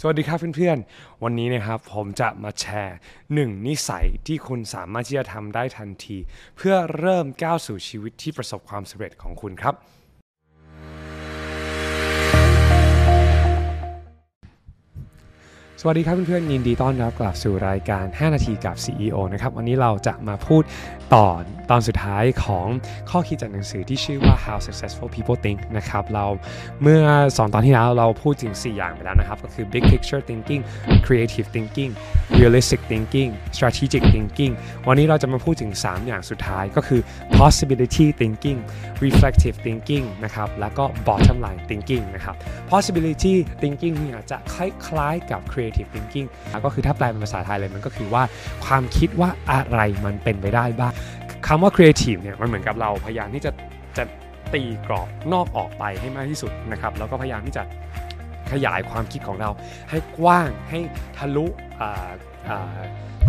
สวัสดีครับเพื่อนๆ วันนี้นะครับผมจะมาแชร์หนึ่งนิสัยที่คุณสามารถที่จะทำได้ทันที เพื่อเริ่มก้าวสู่ชีวิตที่ประสบความสำเร็จของคุณครับ สวัสดีครับเพื่อนๆยินดีต้อนรับกลับสู่รายการ 5 นาทีกับ CEO นะครับวันนี้เราจะมาพูดตอนตอนสุดท้ายของข้อคิดจากหนังสือที่ชื่อว่า How Successful People Think นะครับเราเมื่อสอนตอนที่แล้วเราพูดถึง 4 อย่างไปแล้วนะครับ ก็คือ Big Picture Thinking Creative Thinking Realistic Thinking Strategic Thinking วันนี้เราจะมาพูดถึง 3 อย่างสุดท้ายก็คือ Possibility Thinking Reflective Thinking นะครับแล้วก็ Bottom Line Thinking นะครับ Possibility Thinking เนี่ยจะคล้ายๆกับ Creative Thinking ก็คือถ้าแปลเป็นภาษาไทยเลยมันก็คือว่าความคิดว่าอะไรมันเป็นไปได้บ้างคำว่า Creative เนี่ยมันเหมือนกับเราพยายามที่จะจะตีกรอบนอกออกไปให้มากที่สุดนะครับแล้วก็พยายามที่จะขยายความคิดของเรา ให้กว้างให้ทะลุก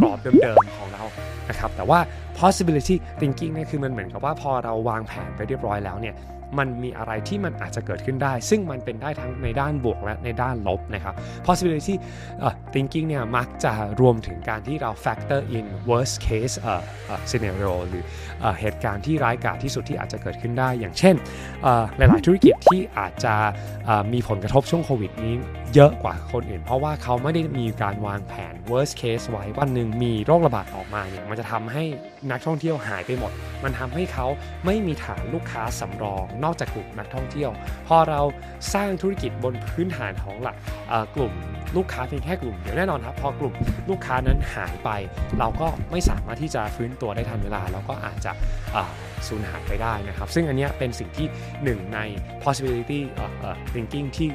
รอบเดิมๆของเรานะครับแต่ว่า possibility thinking เนี่ยคือมันเหมือนกับว่าพอเราวางแผนไปเรียบร้อยแล้วเนี่ย มันมีอะไรที่มันอาจจะเกิดขึ้นได้ ซึ่งมันเป็นได้ทั้งในด้านบวกและในด้านลบนะครับ possibility uh, thinking เนี่ยมักจะรวมถึงการที่เรา factor in worst case uh, uh, scenario หรือ uh, เหตุการณ์ที่ร้ายกาจที่สุดที่อาจจะเกิดขึ้นได้ อย่างเช่น uh, หลาย ๆ ธุรกิจที่อาจจะ uh, มีผลกระทบช่วงโควิดนี้เยอะกว่าคนอื่น เพราะว่าเขาไม่ได้มีการวางแผน worst case ไว้วันหนึ่งมีโรคระบาดออกมาเนี่ยมันจะทำให้นักท่องเที่ยวหายไปหมด มันทำให้เขาไม่มีฐานลูกค้าสำรอง นอกจากกลุ่มนักท่องเที่ยว พอเราสร้างธุรกิจบนพื้นฐานของหลักกลุ่ม ลูกค้าเพียงแค่กลุ่มเดียวแน่นอนครับ พอกลุ่มลูกค้านั้นหายไป เราก็ไม่สามารถที่จะฟื้นตัวได้ทันเวลา แล้วก็อาจจะสูญหายไปได้นะครับ ซึ่งอันนี้เป็นสิ่งที่หนึ่งใน possibility thinking ที่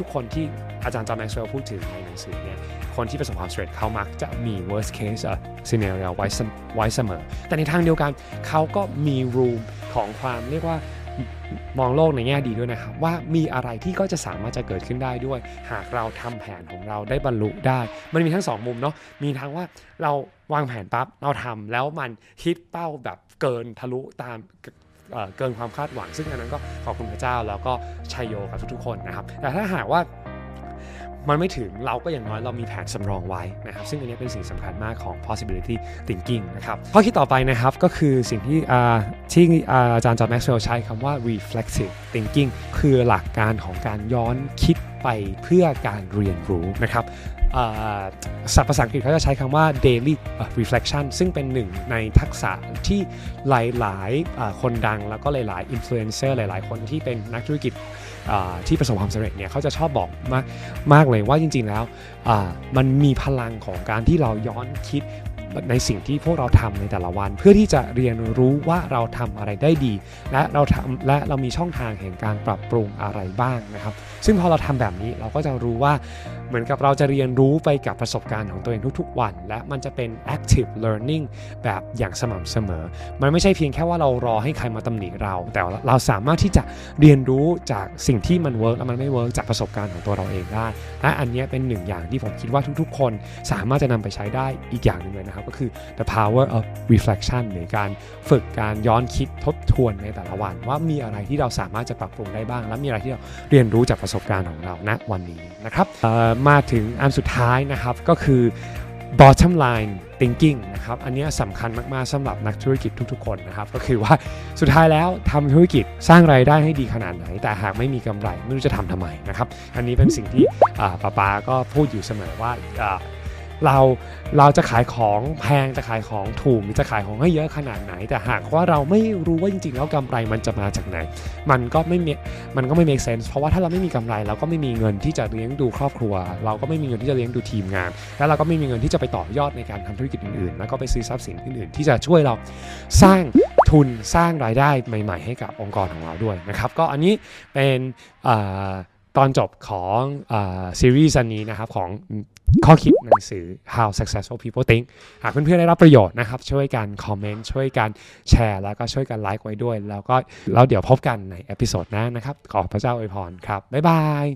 ทุกๆ คนที่อาจารย์จอห์นแม็กซ์เวลพูดถึงในหนังสือเนี่ยคนที่ประสบความสำเร็จเขามักจะมี worst case scenario ไว้ไว้เสมอ แต่ในทางเดียวกันเขาก็มี room ของความเรียกว่า มองโลกในแง่ดีด้วยนะครับ ว่ามีอะไรที่ก็จะสามารถจะเกิดขึ้นได้ด้วย หากเราทำแผนของเราได้บรรลุได้ มันมีทั้ง 2 มุมเนาะมีทั้งว่าเราวางแผนปั๊บเราทำแล้วมันฮิตเป้าแบบเกินทะลุตามเกินความคาดหวัง ซึ่งอันนั้นก็ขอบคุณพระเจ้าแล้วก็ชัยโยกับทุกๆคนนะครับ แต่ถ้าหากว่ามันไม่ถึงเราก็อย่างน้อยเรามีแผนสำรองไว้นะครับ ซึ่งอันนี้เป็นสิ่งสำคัญมากของ possibility thinking นะครับข้อคิดต่อไปนะครับก็คือสิ่งที่ ที่อาจารย์จอห์นแม็กซ์เวลใช้คำว่า reflexive thinking คือหลักการของการย้อนคิดไปเพื่อการเรียนรู้นะครับศัพท์ภาษาอังกฤษเขาจะใช้คำว่า daily reflection ซึ่งเป็นหนึ่งในทักษะที่หลายๆคนดังแล้วก็หลายๆ influencer หลายๆ คนที่เป็นนักธุรกิจที่ประสบความสำเร็จเนี่ยเขาจะชอบบอกมากมากเลยว่าจริง ๆ แล้วมันมีพลังของการที่เราย้อนคิด ในสิ่งที่พวกเราทำในแต่ละวัน เพื่อที่จะเรียนรู้ว่าเราทำอะไรได้ดี และเราทำและเรามีช่องทางแห่งการปรับปรุงอะไรบ้างนะครับ ซึ่งพอเราทำแบบนี้เราก็จะรู้ว่าเหมือนกับเราจะเรียนรู้ไปกับประสบการณ์ของตัวเองทุกๆวัน และมันจะเป็น active learning แบบอย่างสม่ำเสมอ มันไม่ใช่เพียงแค่ว่าเรารอให้ใครมาตำหนิเรา แต่เราสามารถที่จะเรียนรู้จากสิ่งที่มัน work และมันไม่ work จากประสบการณ์ของตัวเราเองได้และอันนี้เป็นหนึ่งอย่างที่ผมคิดว่าทุกๆ คนสามารถจะนำไปใช้ได้อีกอย่างหนึ่งเลยนะครับก็คือ the power of reflection หรือการฝึกการย้อนคิดทบทวนในแต่ละวัน ว่ามีอะไรที่เราสามารถจะปรับปรุงได้บ้าง และมีอะไรที่เราเรียนรู้จากประสบการณ์ของเราณวันนี้นะครับมาถึงอันสุดท้ายนะครับก็คือ bottom line thinking นะครับ อันนี้สำคัญมากๆสำหรับนักธุรกิจทุกๆ คนนะครับ ก็คือว่าสุดท้ายแล้วทำธุรกิจสร้างไรายได้ให้ดีขนาดไหน แต่หากไม่มีกำไรไม่รู้จะทำทำไมนะครับ อันนี้เป็นสิ่งที่ป้าปาก็พูดอยู่เสมอว่า เราเราจะขายของแพงจะขายของถูกหรือจะขายของให้เยอะขนาดไหน แต่หากว่าเราไม่รู้ว่าจริงๆแล้วกำไรมันจะมาจากไหน มันก็ไม่มันก็ไม่ make sense เพราะว่าถ้าเราไม่มีกำไรเราก็ไม่มีเงินที่จะเลี้ยงดูครอบครัว เราก็ไม่มีเงินที่จะเลี้ยงดูทีมงาน แล้วเราก็ไม่มีเงินที่จะไปต่อยอดในการทำธุรกิจอื่นๆ แล้วก็ไปซื้อทรัพย์สินอื่นๆ ที่จะช่วยเราสร้างทุนสร้างรายได้ใหม่ ๆ ให้กับองค์กรของเราด้วยนะครับ ก็อันนี้เป็น ตอนจบของซีรีส์นี้นะครับของข้อคิดหนังสือ How Successful People Think หากเพื่อนๆได้รับประโยชน์นะครับ ช่วยกันคอมเมนต์ช่วยกันแชร์ แล้วก็ช่วยกันไลค์ไว้ด้วย แล้วก็แล้วเดี๋ยวพบกันใน episode หน้านะครับ ขอพระเจ้าอวยพรครับ บ๊ายบาย